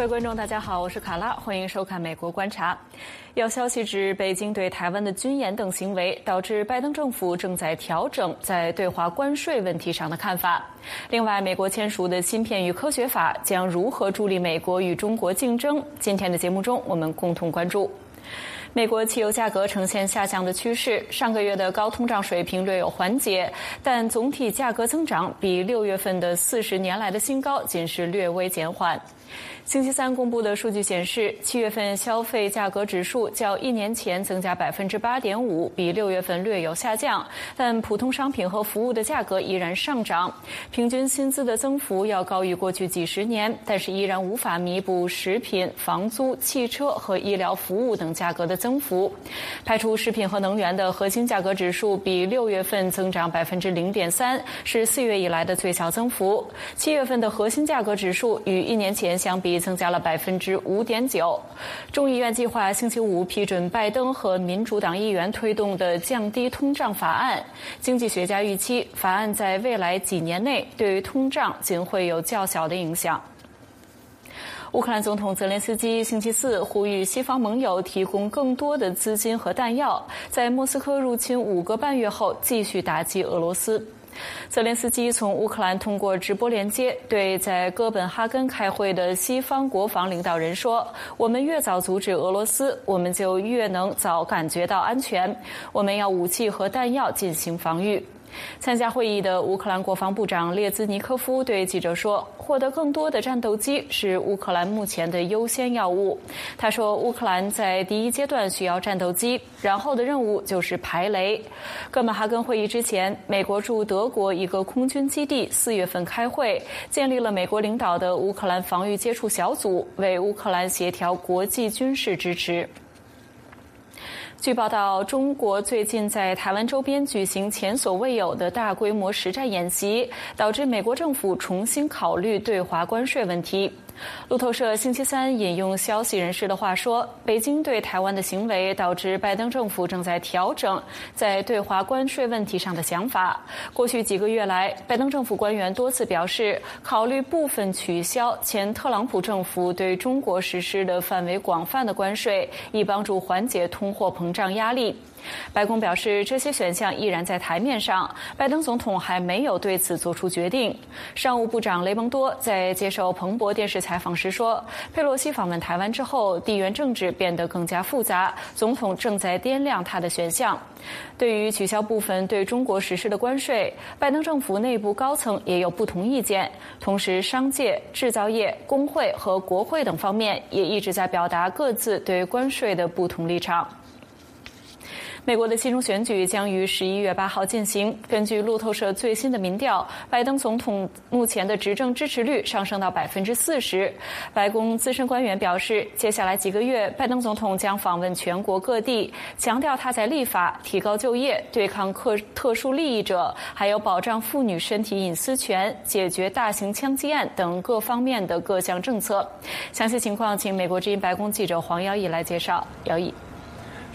各位观众，大家好，我是卡拉，欢迎收看《美国观察》。有消息指，北京对台湾的军演等行为，导致拜登政府正在调整在对华关税问题上的看法。另外，美国签署的芯片与科学法将如何助力美国与中国竞争？今天的节目中，我们共同关注。美国汽油价格呈现下降的趋势，上个月的高通胀水平略有缓解，但总体价格增长比六月份的四十年来的新高仅是略微减缓。星期三公布的数据显示，七月份消费价格指数较一年前增加百分之八点五，比六月份略有下降。但普通商品和服务的价格依然上涨，平均薪资的增幅要高于过去几十年，但是依然无法弥补食品、房租、汽车和医疗服务等价格的增幅。排除食品和能源的核心价格指数比六月份增长百分之零点三，是四月以来的最小增幅。七月份的核心价格指数与一年前相比。增加了百分之五点九。众议院计划星期五批准拜登和民主党议员推动的降低通胀法案。经济学家预期，法案在未来几年内对于通胀仅会有较小的影响。乌克兰总统泽连斯基星期四呼吁西方盟友提供更多的资金和弹药，在莫斯科入侵五个半月后继续打击俄罗斯。泽连斯基从乌克兰通过直播连接对在哥本哈根开会的西方国防领导人说：“我们越早阻止俄罗斯，我们就越能早感觉到安全。我们要武器和弹药进行防御。”参加会议的乌克兰国防部长列兹尼科夫对记者说：“获得更多的战斗机是乌克兰目前的优先要务。”他说：“乌克兰在第一阶段需要战斗机，然后的任务就是排雷。”哥本哈根会议之前，美国驻德国一个空军基地四月份开会，建立了美国领导的乌克兰防御接触小组，为乌克兰协调国际军事支持。据报道，中国最近在台湾周边举行前所未有的大规模实战演习，导致美国政府重新考虑对华关税问题。路透社星期三引用消息人士的话说，北京对台湾的行为导致拜登政府正在调整在对华关税问题上的想法。过去几个月来，拜登政府官员多次表示，考虑部分取消前特朗普政府对中国实施的范围广泛的关税，以帮助缓解通货膨胀压力。白宫表示，这些选项依然在台面上，拜登总统还没有对此做出决定。商务部长雷蒙多在接受彭博电视采采访时说：“佩洛西访问台湾之后，地缘政治变得更加复杂，总统正在掂量他的选项。对于取消部分对中国实施的关税，拜登政府内部高层也有不同意见。同时，商界、制造业、工会和国会等方面也一直在表达各自对关税的不同立场。”美国的其中选举将于十一月八号进行。根据路透社最新的民调，拜登总统目前的执政支持率上升到百分之四十。白宫资深官员表示，接下来几个月，拜登总统将访问全国各地，强调他在立法、提高就业、对抗特特殊利益者，还有保障妇女身体隐私权、解决大型枪击案等各方面的各项政策。详细情况，请美国之音白宫记者黄瑶义来介绍。姚毅。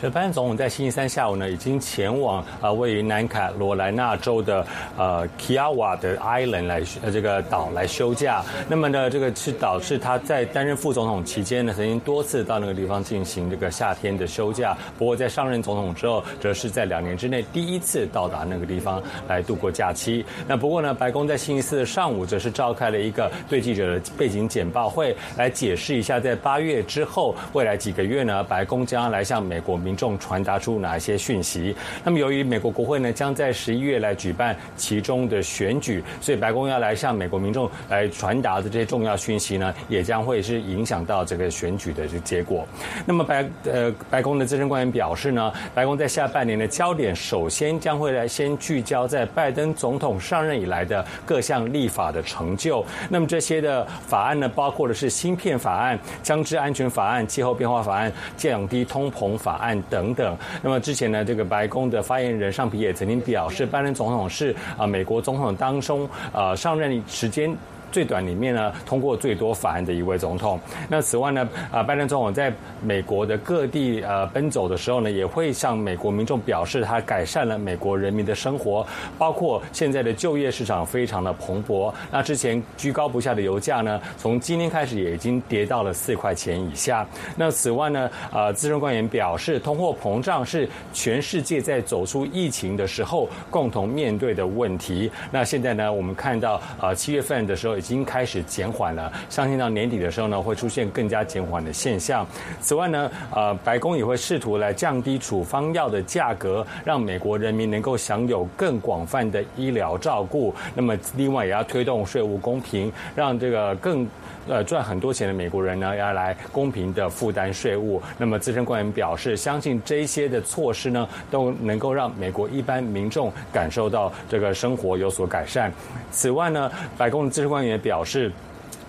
这拜登总统在星期三下午呢，已经前往啊位于南卡罗来纳州的呃 Kiawa 的 Island 来呃这个岛来休假。那么呢，这个是导致他在担任副总统期间呢，曾经多次到那个地方进行这个夏天的休假。不过在上任总统之后，则是在两年之内第一次到达那个地方来度过假期。那不过呢，白宫在星期四的上午则是召开了一个对记者的背景简报会，来解释一下在八月之后未来几个月呢，白宫将要来向美国。民众传达出哪些讯息？那么，由于美国国会呢将在十一月来举办其中的选举，所以白宫要来向美国民众来传达的这些重要讯息呢，也将会是影响到这个选举的这结果。那么，白呃白宫的资深官员表示呢，白宫在下半年的焦点首先将会来先聚焦在拜登总统上任以来的各项立法的成就。那么这些的法案呢，包括的是芯片法案、枪支安全法案、气候变化法案、降低通膨法案。等等。那么之前呢，这个白宫的发言人尚皮也曾经表示，拜登总统是啊美国总统当中啊上任时间。最短里面呢通过最多法案的一位总统。那此外呢，啊，拜登总统在美国的各地呃奔走的时候呢，也会向美国民众表示他改善了美国人民的生活，包括现在的就业市场非常的蓬勃。那之前居高不下的油价呢，从今天开始也已经跌到了四块钱以下。那此外呢，呃，资深官员表示，通货膨胀是全世界在走出疫情的时候共同面对的问题。那现在呢，我们看到呃七月份的时候已经开始减缓了，相信到年底的时候呢，会出现更加减缓的现象。此外呢，呃，白宫也会试图来降低处方药的价格，让美国人民能够享有更广泛的医疗照顾。那么，另外也要推动税务公平，让这个更呃赚很多钱的美国人呢，要来公平的负担税务。那么，资深官员表示，相信这些的措施呢，都能够让美国一般民众感受到这个生活有所改善。此外呢，白宫的资深官员也表示。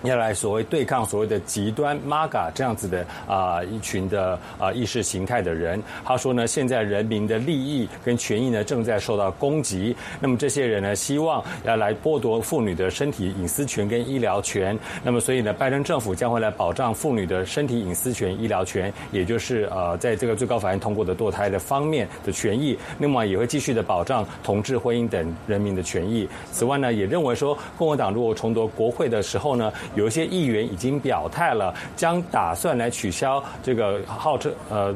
要来所谓对抗所谓的极端 MAGA 这样子的啊一群的啊意识形态的人，他说呢，现在人民的利益跟权益呢正在受到攻击。那么这些人呢，希望要来剥夺妇女的身体隐私权跟医疗权。那么所以呢，拜登政府将会来保障妇女的身体隐私权、医疗权，也就是呃在这个最高法院通过的堕胎的方面的权益。另外也会继续的保障同志婚姻等人民的权益。此外呢，也认为说，共和党如果重夺国会的时候呢。有一些议员已经表态了，将打算来取消这个号称呃。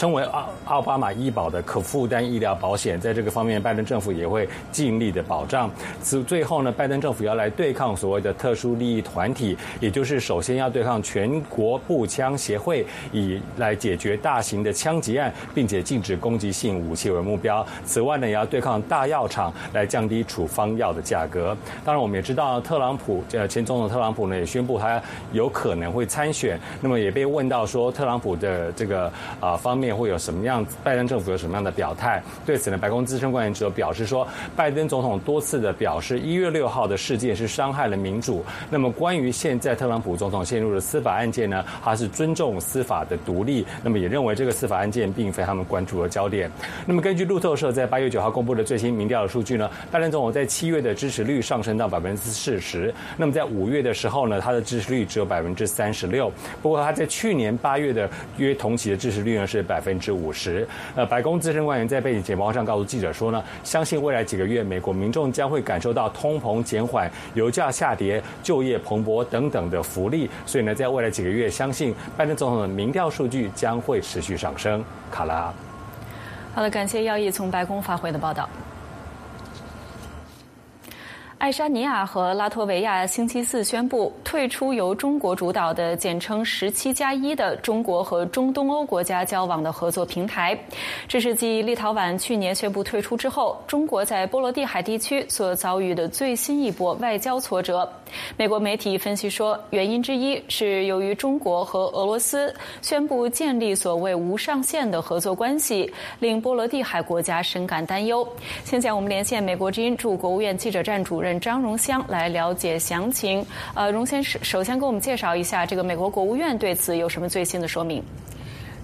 称为奥奥巴马医保的可负担医疗保险，在这个方面，拜登政府也会尽力的保障。此最后呢，拜登政府要来对抗所谓的特殊利益团体，也就是首先要对抗全国步枪协会，以来解决大型的枪击案，并且禁止攻击性武器为目标。此外呢，也要对抗大药厂，来降低处方药的价格。当然，我们也知道，特朗普呃前总统特朗普呢也宣布他有可能会参选。那么也被问到说，特朗普的这个啊方面。会有什么样？拜登政府有什么样的表态？对此呢，白宫资深官员只有表示说，拜登总统多次的表示，一月六号的事件是伤害了民主。那么，关于现在特朗普总统陷入了司法案件呢，他是尊重司法的独立。那么，也认为这个司法案件并非他们关注的焦点。那么，根据路透社在八月九号公布的最新民调的数据呢，拜登总统在七月的支持率上升到百分之四十。那么，在五月的时候呢，他的支持率只有百分之三十六。不过，他在去年八月的约同期的支持率呢是百。百分之五十。呃，白宫资深官员在背景简报上告诉记者说呢，相信未来几个月美国民众将会感受到通膨减缓、油价下跌、就业蓬勃等等的福利。所以呢，在未来几个月，相信拜登总统的民调数据将会持续上升。卡拉，好的，感谢耀义从白宫发回的报道。爱沙尼亚和拉脱维亚星期四宣布退出由中国主导的简称“十七加一”的中国和中东欧国家交往的合作平台。这是继立陶宛去年宣布退出之后，中国在波罗的海地区所遭遇的最新一波外交挫折。美国媒体分析说，原因之一是由于中国和俄罗斯宣布建立所谓无上限的合作关系，令波罗的海国家深感担忧。现在我们连线美国之音驻国务院记者站主任。张荣香来了解详情。呃，荣先生首先给我们介绍一下，这个美国国务院对此有什么最新的说明？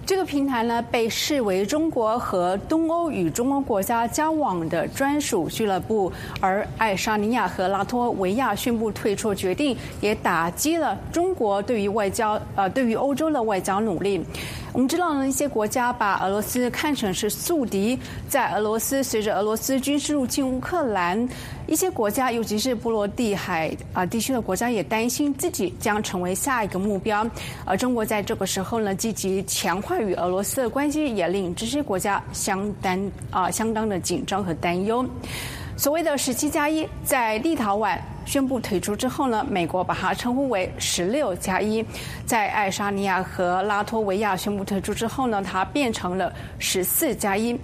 这个平台呢，被视为中国和东欧与中欧国家交往的专属俱乐部，而爱沙尼亚和拉脱维亚宣布退出决定，也打击了中国对于外交呃对于欧洲的外交努力。我们知道呢，一些国家把俄罗斯看成是宿敌，在俄罗斯随着俄罗斯军事入侵乌克兰，一些国家，尤其是波罗的海啊地区的国家，也担心自己将成为下一个目标。而中国在这个时候呢，积极强化与俄罗斯的关系，也令这些国家相当啊相当的紧张和担忧。所谓的“十七加一”在立陶宛。宣布退出之后呢，美国把它称呼为“十六加一”。在爱沙尼亚和拉脱维亚宣布退出之后呢，它变成了“十四加一”。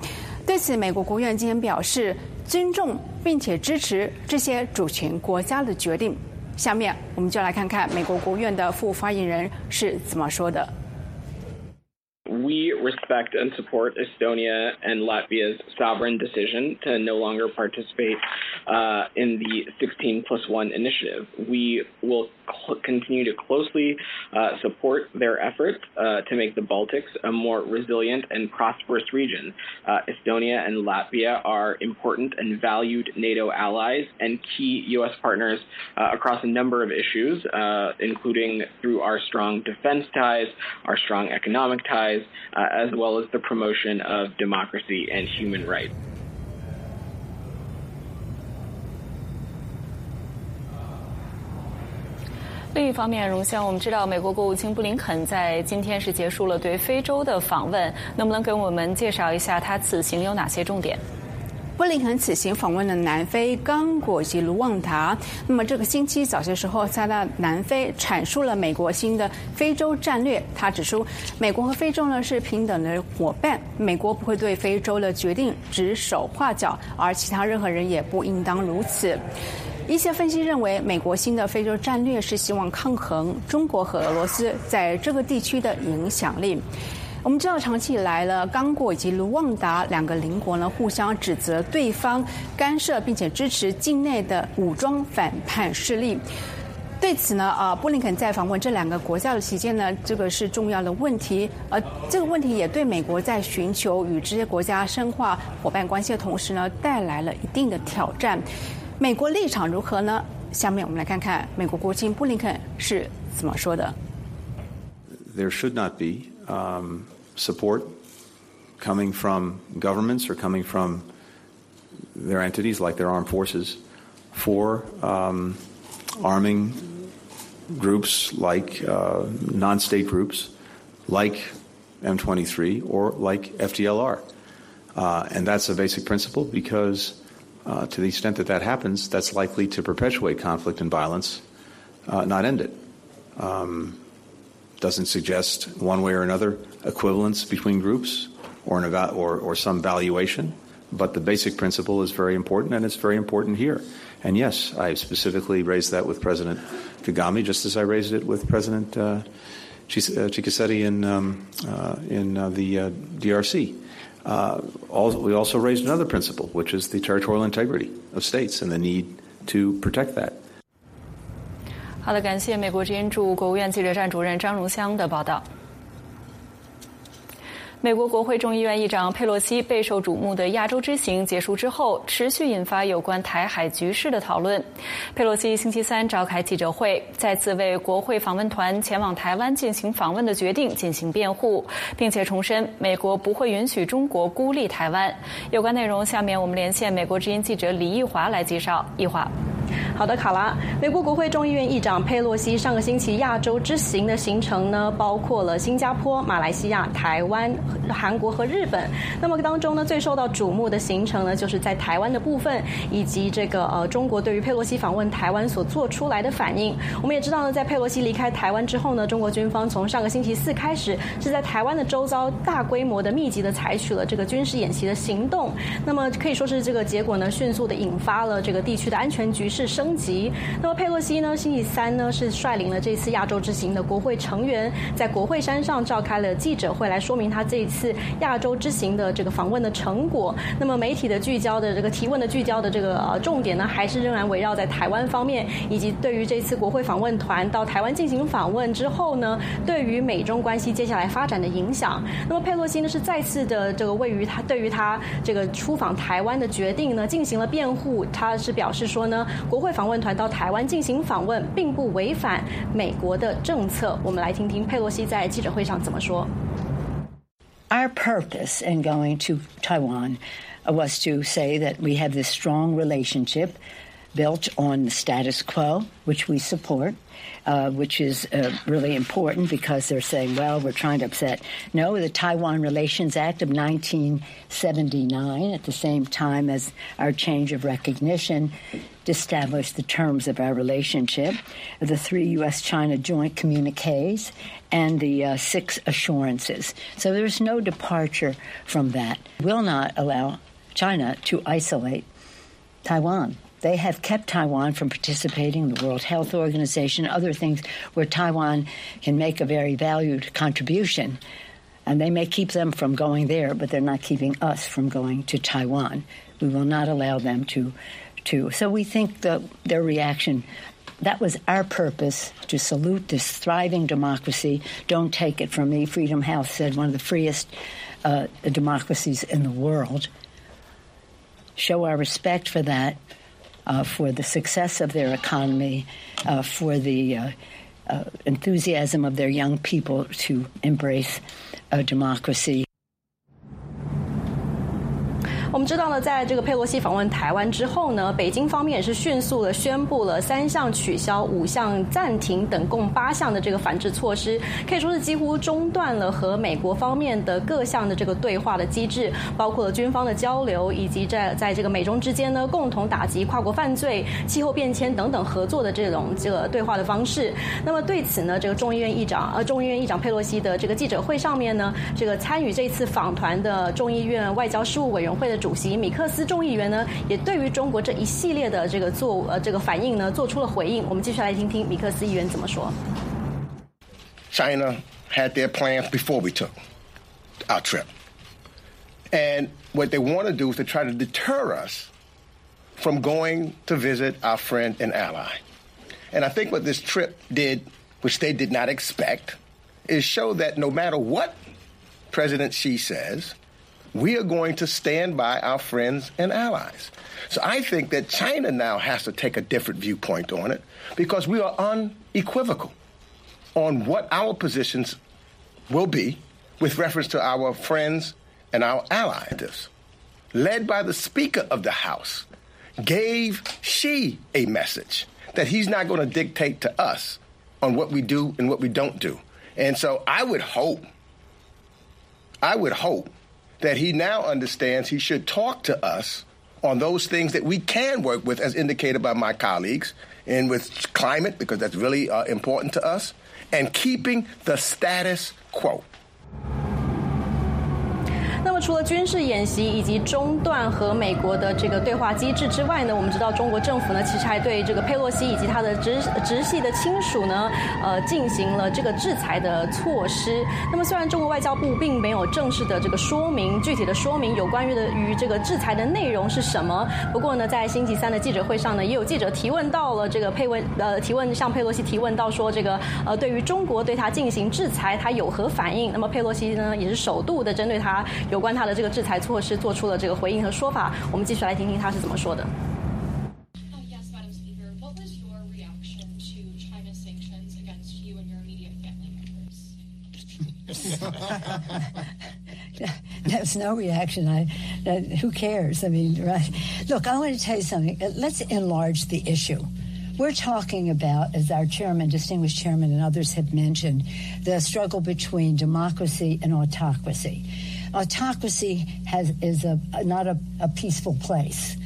对此，美国国务院今天表示尊重并且支持这些主权国家的决定。下面我们就来看看美国国务院的副发言人是怎么说的。We respect and support Estonia and Latvia's sovereign decision to no longer participate uh, in the 16 plus 1 initiative. We will cl- continue to closely uh, support their efforts uh, to make the Baltics a more resilient and prosperous region. Uh, Estonia and Latvia are important and valued NATO allies and key U.S. partners uh, across a number of issues, uh, including through our strong defense ties, our strong economic ties, as well as the promotion of democracy and human rights. 另一方面，荣先，我们知道美国国务卿布林肯在今天是结束了对非洲的访问，能不能给我们介绍一下他此行有哪些重点？布林肯此行访问了南非、刚果及卢旺达。那么这个星期早些时候，在那南非阐述了美国新的非洲战略。他指出，美国和非洲呢是平等的伙伴，美国不会对非洲的决定指手画脚，而其他任何人也不应当如此。一些分析认为，美国新的非洲战略是希望抗衡中国和俄罗斯在这个地区的影响力。我们知道，长期以来呢，刚果以及卢旺达两个邻国呢，互相指责对方干涉并且支持境内的武装反叛势力。对此呢，啊，布林肯在访问这两个国家的期间呢，这个是重要的问题。而这个问题也对美国在寻求与这些国家深化伙伴关系的同时呢，带来了一定的挑战。美国立场如何呢？下面我们来看看美国国务卿布林肯是怎么说的。There should not be um, support coming from governments or coming from their entities, like their armed forces, for um, arming groups like uh, non-state groups, like M23 or like FDLR, uh, and that's a basic principle because uh, to the extent that that happens, that's likely to perpetuate conflict and violence, uh, not end it. Um, doesn't suggest one way or another equivalence between groups or, an or, or some valuation, but the basic principle is very important, and it's very important here. And yes, I specifically raised that with President Kagame, just as I raised it with President uh, Chikiseti in um, uh, in uh, the uh, DRC Uh, we also raised another principle, which is the territorial integrity of states and the need to protect that. 好的，感谢美国之音驻国务院记者站主任张荣香的报道。 美国国会众议院议长佩洛西备受瞩目的亚洲之行结束之后，持续引发有关台海局势的讨论。佩洛西星期三召开记者会，再次为国会访问团前往台湾进行访问的决定进行辩护，并且重申美国不会允许中国孤立台湾。有关内容，下面我们连线美国之音记者李义华来介绍。义华。好的，卡拉。美国国会众议院议长佩洛西上个星期亚洲之行的行程呢，包括了新加坡、马来西亚、台湾、韩国和日本。那么当中呢，最受到瞩目的行程呢，就是在台湾的部分，以及这个呃中国对于佩洛西访问台湾所做出来的反应。我们也知道呢，在佩洛西离开台湾之后呢，中国军方从上个星期四开始，是在台湾的周遭大规模的、密集的采取了这个军事演习的行动。那么可以说是这个结果呢，迅速的引发了这个地区的安全局势升。升级。那么佩洛西呢？星期三呢是率领了这次亚洲之行的国会成员，在国会山上召开了记者会，来说明他这一次亚洲之行的这个访问的成果。那么媒体的聚焦的这个提问的聚焦的这个呃重点呢，还是仍然围绕在台湾方面，以及对于这次国会访问团到台湾进行访问之后呢，对于美中关系接下来发展的影响。那么佩洛西呢是再次的这个位于他对于他这个出访台湾的决定呢进行了辩护，他是表示说呢，国会。访问团到台湾进行访问，并不违反美国的政策。我们来听听佩洛西在记者会上怎么说。Our purpose in going to Taiwan was to say that we have this strong relationship built on the status quo, which we support, uh, which is uh, really important because they're saying, well, we're trying to upset. No, the Taiwan Relations Act of 1979, at the same time as our change of recognition, established the terms of our relationship, the three U.S. China joint communiques, and the uh, six assurances. So there's no departure from that. Will not allow China to isolate Taiwan. They have kept Taiwan from participating in the World Health Organization, other things where Taiwan can make a very valued contribution. And they may keep them from going there, but they're not keeping us from going to Taiwan. We will not allow them to too. So we think the, their reaction that was our purpose to salute this thriving democracy. Don't take it from me. Freedom House said one of the freest uh, democracies in the world. Show our respect for that, uh, for the success of their economy, uh, for the uh, uh, enthusiasm of their young people to embrace a democracy. 知道呢，在这个佩洛西访问台湾之后呢，北京方面也是迅速的宣布了三项取消、五项暂停等共八项的这个反制措施，可以说是几乎中断了和美国方面的各项的这个对话的机制，包括了军方的交流，以及在在这个美中之间呢共同打击跨国犯罪、气候变迁等等合作的这种这个对话的方式。那么对此呢，这个众议院议长呃众议院议长佩洛西的这个记者会上面呢，这个参与这次访团的众议院外交事务委员会的。主 席米克斯众议员呢，也对于中国这一系列的这个做呃这个反应呢，做出了回应。我们继续来听听米克斯议员怎么说。China had their plans before we took our trip, and what they want to do is to try to deter us from going to visit our friend and ally. And I think what this trip did, which they did not expect, is show that no matter what President Xi says we are going to stand by our friends and allies. So I think that China now has to take a different viewpoint on it because we are unequivocal on what our positions will be with reference to our friends and our allies. Led by the Speaker of the House, gave she a message that he's not going to dictate to us on what we do and what we don't do. And so I would hope, I would hope that he now understands he should talk to us on those things that we can work with, as indicated by my colleagues, and with climate, because that's really uh, important to us, and keeping the status quo. 除了军事演习以及中断和美国的这个对话机制之外呢，我们知道中国政府呢，其实还对这个佩洛西以及他的直直系的亲属呢，呃，进行了这个制裁的措施。那么，虽然中国外交部并没有正式的这个说明具体的说明有关于的于这个制裁的内容是什么，不过呢，在星期三的记者会上呢，也有记者提问到了这个佩问呃提问向佩洛西提问到说这个呃对于中国对他进行制裁，他有何反应？那么佩洛西呢，也是首度的针对他。有关关他的这个制裁措施做出了这个回应和说法，我们继续来听听他是怎么说的。There's no reaction. I, uh, who cares? I mean, right? Look, I want to tell you something. Let's enlarge the issue. We're talking about, as our chairman, distinguished chairman, and others have mentioned, the struggle between democracy and autocracy autocracy has is a not a, a peaceful place.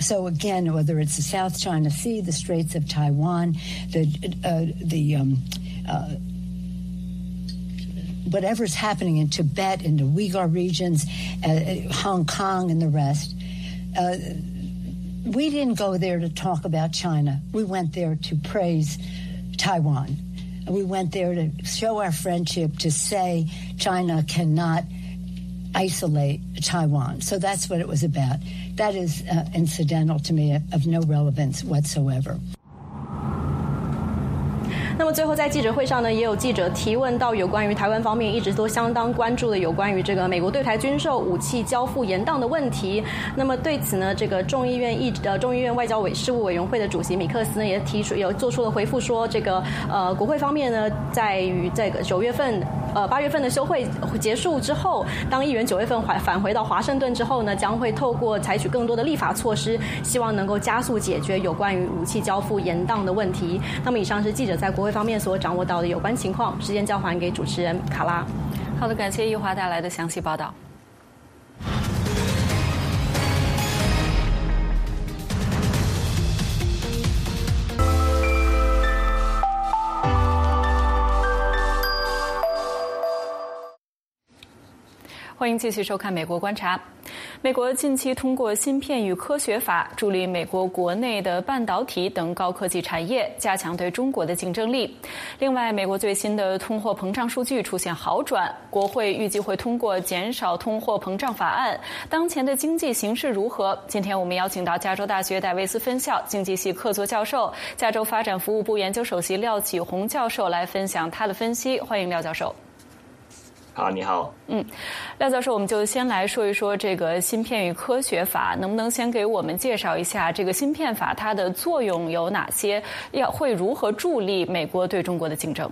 So again, whether it's the South China Sea, the Straits of Taiwan, the uh, the um, uh, whatever's happening in Tibet, in the Uyghur regions, uh, Hong Kong, and the rest. Uh, we didn't go there to talk about China. We went there to praise Taiwan. We went there to show our friendship, to say China cannot isolate Taiwan. So that's what it was about. That is incidental to me, of no relevance whatsoever. 那么最后在记者会上呢，也有记者提问到有关于台湾方面一直都相当关注的有关于这个美国对台军售武器交付延宕的问题。那么对此呢，这个众议院议呃众议院外交委事务委员会的主席米克斯呢也提出有做出了回复说，这个呃国会方面呢在于这个九月份呃八月份的休会结束之后，当议员九月份返返回到华盛顿之后呢，将会透过采取更多的立法措施，希望能够加速解决有关于武器交付延宕的问题。那么以上是记者在国会。方面所掌握到的有关情况，时间交还给主持人卡拉。好的，感谢易华带来的详细报道。欢迎继续收看《美国观察》。美国近期通过《芯片与科学法》，助力美国国内的半导体等高科技产业，加强对中国的竞争力。另外，美国最新的通货膨胀数据出现好转，国会预计会通过减少通货膨胀法案。当前的经济形势如何？今天我们邀请到加州大学戴维斯分校经济系客座教授、加州发展服务部研究首席廖启宏教授来分享他的分析。欢迎廖教授。好，你好。嗯，廖教授，我们就先来说一说这个芯片与科学法，能不能先给我们介绍一下这个芯片法它的作用有哪些？要会如何助力美国对中国的竞争？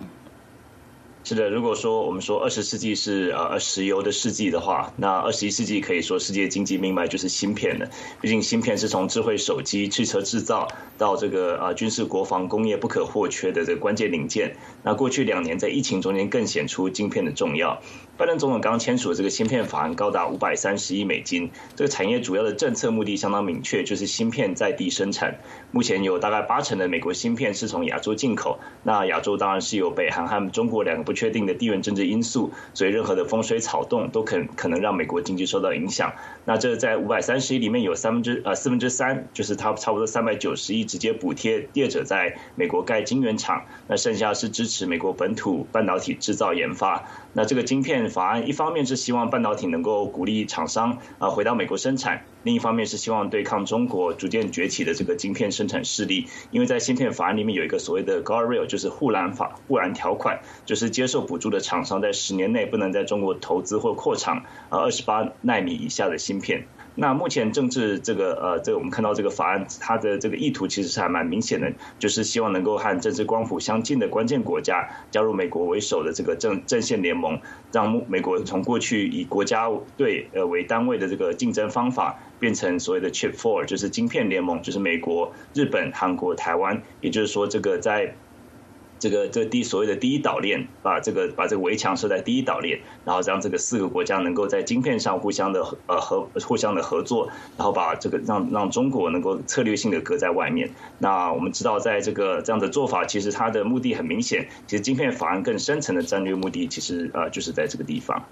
是的，如果说我们说二十世纪是呃石油的世纪的话，那二十一世纪可以说世界经济命脉就是芯片了。毕竟芯片是从智慧手机、汽车制造到这个呃军事国防工业不可或缺的这个关键零件。那过去两年在疫情中间更显出晶片的重要。拜登总统刚签署的这个芯片法案高达五百三十亿美金，这个产业主要的政策目的相当明确，就是芯片在地生产。目前有大概八成的美国芯片是从亚洲进口，那亚洲当然是有北韩和中国两个不确定的地缘政治因素，所以任何的风吹草动都可可能让美国经济受到影响。那这在五百三十亿里面有三分之呃四分之三，就是它差不多三百九十亿直接补贴业者在美国盖晶圆厂，那剩下是支持美国本土半导体制造研发。那这个晶片法案一方面是希望半导体能够鼓励厂商啊回到美国生产，另一方面是希望对抗中国逐渐崛起的这个晶片生产势力。因为在芯片法案里面有一个所谓的 guardrail，就是护栏法护栏条款，就是接受补助的厂商在十年内不能在中国投资或扩厂啊二十八纳米以下的芯片。那目前政治这个呃，这个我们看到这个法案，它的这个意图其实是还蛮明显的，就是希望能够和政治光谱相近的关键国家加入美国为首的这个政阵线联盟，让美国从过去以国家队呃为单位的这个竞争方法，变成所谓的 Chip Four，就是晶片联盟，就是美国、日本、韩国、台湾，也就是说这个在。这个这第所谓的第一岛链，把这个把这个围墙设在第一岛链，然后让这个四个国家能够在晶片上互相的呃合互相的合作，然后把这个让让中国能够策略性的隔在外面。那我们知道，在这个这样的做法，其实它的目的很明显，其实晶片法案更深层的战略目的，其实呃就是在这个地方。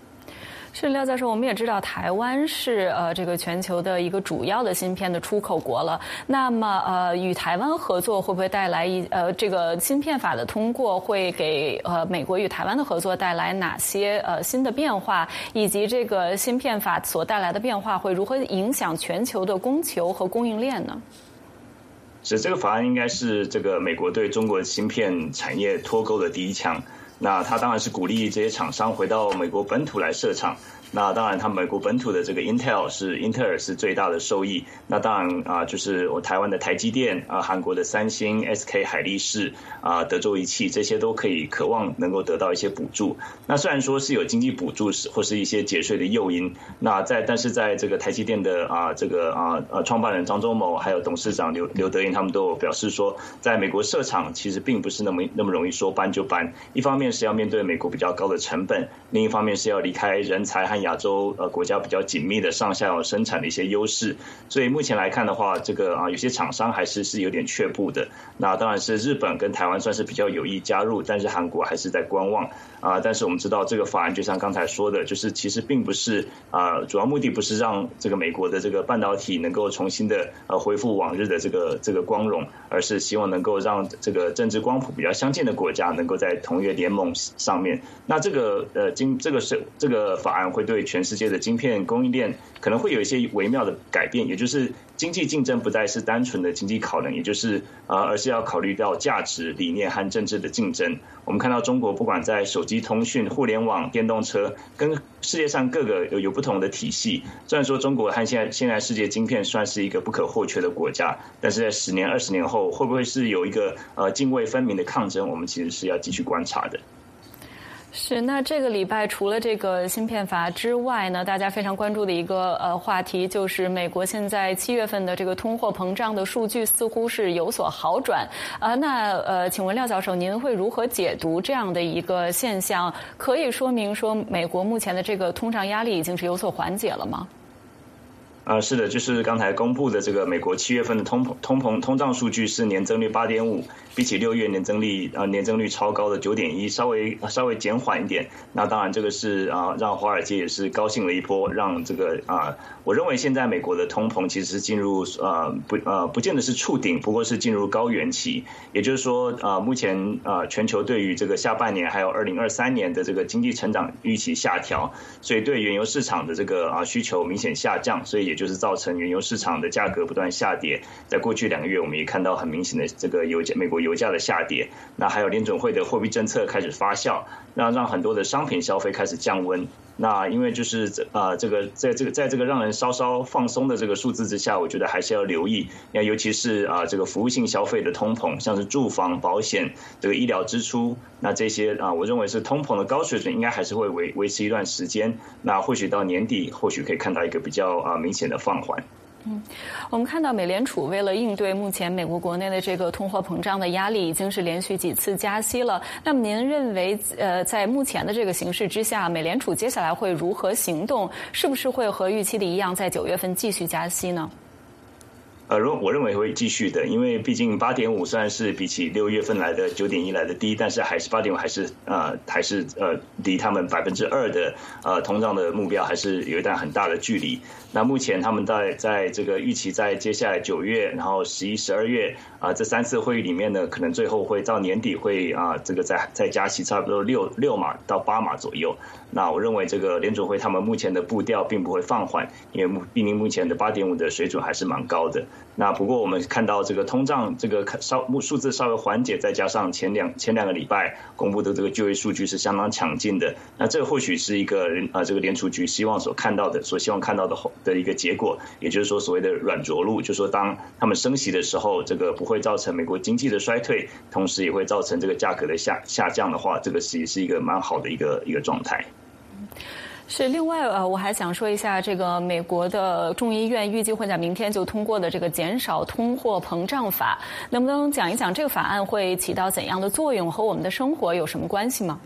是廖教授，我们也知道台湾是呃这个全球的一个主要的芯片的出口国了。那么呃与台湾合作会不会带来一呃这个芯片法的通过会给呃美国与台湾的合作带来哪些呃新的变化？以及这个芯片法所带来的变化会如何影响全球的供求和供应链呢？是这个法案应该是这个美国对中国芯片产业脱钩的第一枪。那他当然是鼓励这些厂商回到美国本土来设厂。那当然，他美国本土的这个 Intel 是英特尔是最大的受益。那当然啊，就是我台湾的台积电啊，韩国的三星、SK 海力士啊，德州仪器这些都可以渴望能够得到一些补助。那虽然说是有经济补助是或是一些节税的诱因，那在但是在这个台积电的啊这个啊呃创办人张忠谋还有董事长刘刘德英他们都表示说，在美国设厂其实并不是那么那么容易说搬就搬。一方面是要面对美国比较高的成本，另一方面是要离开人才和。亚洲呃国家比较紧密的上下游生产的一些优势，所以目前来看的话，这个啊有些厂商还是是有点却步的。那当然是日本跟台湾算是比较有意加入，但是韩国还是在观望啊。但是我们知道这个法案就像刚才说的，就是其实并不是啊主要目的不是让这个美国的这个半导体能够重新的呃恢复往日的这个这个光荣，而是希望能够让这个政治光谱比较相近的国家能够在同一个联盟上面。那这个呃经这个是这个法案会对。对全世界的晶片供应链可能会有一些微妙的改变，也就是经济竞争不再是单纯的经济考量，也就是呃，而是要考虑到价值、理念和政治的竞争。我们看到中国不管在手机通讯、互联网、电动车，跟世界上各个有有不同的体系。虽然说中国和现在现在世界晶片算是一个不可或缺的国家，但是在十年、二十年后，会不会是有一个呃泾渭分明的抗争？我们其实是要继续观察的。是，那这个礼拜除了这个芯片法之外呢，大家非常关注的一个呃话题，就是美国现在七月份的这个通货膨胀的数据似乎是有所好转啊。那呃，请问廖教授，您会如何解读这样的一个现象？可以说明说美国目前的这个通胀压力已经是有所缓解了吗？啊，是的，就是刚才公布的这个美国七月份的通膨通膨通胀数据是年增率八点五，比起六月年增率啊年增率超高的九点一，稍微稍微减缓一点。那当然这个是啊让华尔街也是高兴了一波，让这个啊我认为现在美国的通膨其实是进入呃不呃不见得是触顶，不过是进入高原期。也就是说啊目前啊全球对于这个下半年还有二零二三年的这个经济成长预期下调，所以对原油市场的这个啊需求明显下降，所以也。就是造成原油市场的价格不断下跌，在过去两个月，我们也看到很明显的这个油价，美国油价的下跌。那还有联准会的货币政策开始发酵，让让很多的商品消费开始降温。那因为就是这啊，这个在这个在这个让人稍稍放松的这个数字之下，我觉得还是要留意。那尤其是啊，这个服务性消费的通膨，像是住房、保险、这个医疗支出，那这些啊，我认为是通膨的高水准，应该还是会维维持一段时间。那或许到年底，或许可以看到一个比较啊明显的放缓。嗯，我们看到美联储为了应对目前美国国内的这个通货膨胀的压力，已经是连续几次加息了。那么您认为，呃，在目前的这个形势之下，美联储接下来会如何行动？是不是会和预期的一样，在九月份继续加息呢？呃，如我认为会继续的，因为毕竟八点五虽然是比起六月份来的九点一来的低，但是还是八点五还是呃还是呃离他们百分之二的呃通胀的目标还是有一段很大的距离。那目前他们在在这个预期在接下来九月，然后十一、十二月啊这三次会议里面呢，可能最后会到年底会啊这个再再加息差不多六六码到八码左右。那我认为这个联储会他们目前的步调并不会放缓，因为毕竟目前的八点五的水准还是蛮高的。那不过我们看到这个通胀这个稍数字稍微缓解，再加上前两前两个礼拜公布的这个就业数据是相当强劲的，那这或许是一个啊这个联储局希望所看到的，所希望看到的的一个结果，也就是说所谓的软着陆，就说当他们升息的时候，这个不会造成美国经济的衰退，同时也会造成这个价格的下下降的话，这个是是一个蛮好的一个一个状态。是，另外呃，我还想说一下，这个美国的众议院预计会在明天就通过的这个减少通货膨胀法，能不能讲一讲这个法案会起到怎样的作用，和我们的生活有什么关系吗？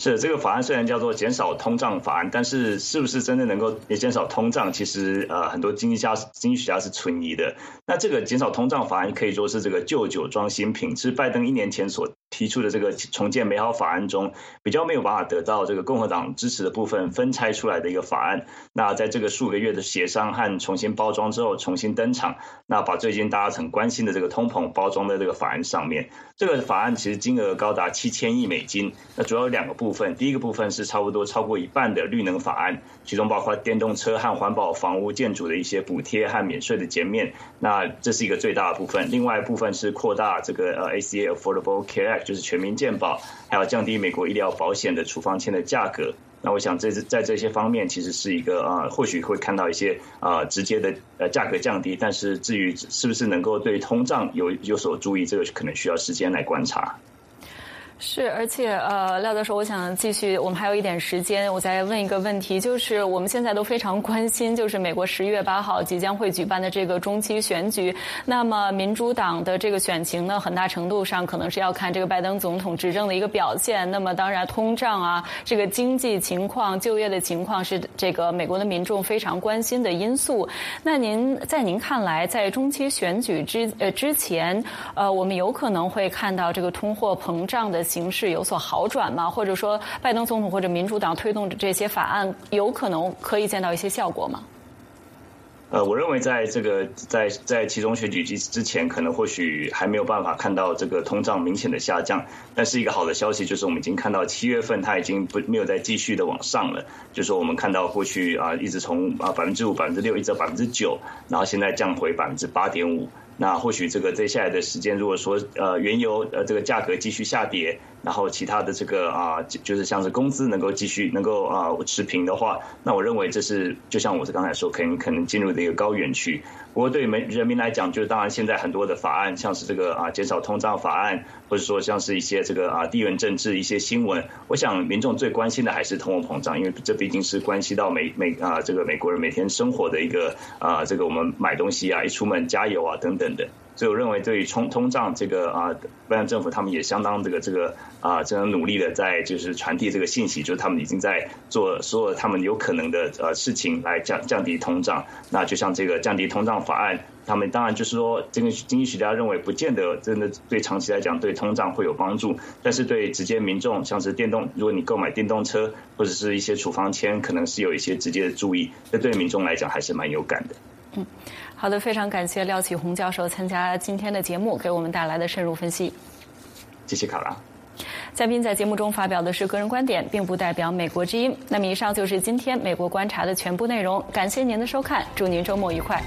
是这个法案虽然叫做减少通胀法案，但是是不是真的能够也减少通胀？其实呃，很多经济家、经济学家是存疑的。那这个减少通胀法案可以说是这个旧酒装新品，是拜登一年前所。提出的这个重建美好法案中，比较没有办法得到这个共和党支持的部分分拆出来的一个法案。那在这个数个月的协商和重新包装之后，重新登场，那把最近大家很关心的这个通膨包装在这个法案上面。这个法案其实金额高达七千亿美金。那主要有两个部分，第一个部分是差不多超过一半的绿能法案，其中包括电动车和环保房屋建筑的一些补贴和免税的减免。那这是一个最大的部分。另外一部分是扩大这个呃 ACA Affordable Care。就是全民健保，还有降低美国医疗保险的处方签的价格。那我想，这在这些方面，其实是一个啊，或许会看到一些啊直接的呃价格降低。但是至于是不是能够对通胀有有所注意，这个可能需要时间来观察。是，而且呃，廖教授，我想继续，我们还有一点时间，我再问一个问题，就是我们现在都非常关心，就是美国十一月八号即将会举办的这个中期选举，那么民主党的这个选情呢，很大程度上可能是要看这个拜登总统执政的一个表现。那么当然，通胀啊，这个经济情况、就业的情况是这个美国的民众非常关心的因素。那您在您看来，在中期选举之呃之前，呃，我们有可能会看到这个通货膨胀的。形势有所好转吗？或者说，拜登总统或者民主党推动的这些法案，有可能可以见到一些效果吗？呃，我认为在这个在在其中选举之之前，可能或许还没有办法看到这个通胀明显的下降。但是一个好的消息就是，我们已经看到七月份它已经不没有再继续的往上了。就是说，我们看到过去啊，一直从啊百分之五、百分之六，一直到百分之九，然后现在降回百分之八点五。那或许这个接下来的时间，如果说呃原油呃这个价格继续下跌，然后其他的这个啊就是像是工资能够继续能够啊持平的话，那我认为这是就像我是刚才说，可能可能进入的一个高原区。不过对于人民来讲，就是当然现在很多的法案，像是这个啊减少通胀法案，或者说像是一些这个啊地缘政治一些新闻，我想民众最关心的还是通货膨胀，因为这毕竟是关系到美美啊这个美国人每天生活的一个啊这个我们买东西啊一出门加油啊等等的。所以我认为对于通通胀这个啊，拜登政府他们也相当这个这个啊，这样努力的在就是传递这个信息，就是他们已经在做所有他们有可能的呃事情来降降低通胀。那就像这个降低通胀法案，他们当然就是说，这个经济学家认为不见得真的对长期来讲对通胀会有帮助，但是对直接民众，像是电动，如果你购买电动车或者是一些处方签，可能是有一些直接的注意，这对民众来讲还是蛮有感的。嗯，好的，非常感谢廖启红教授参加今天的节目，给我们带来的深入分析。谢谢卡拉。嘉宾在节目中发表的是个人观点，并不代表美国之音。那么，以上就是今天美国观察的全部内容。感谢您的收看，祝您周末愉快。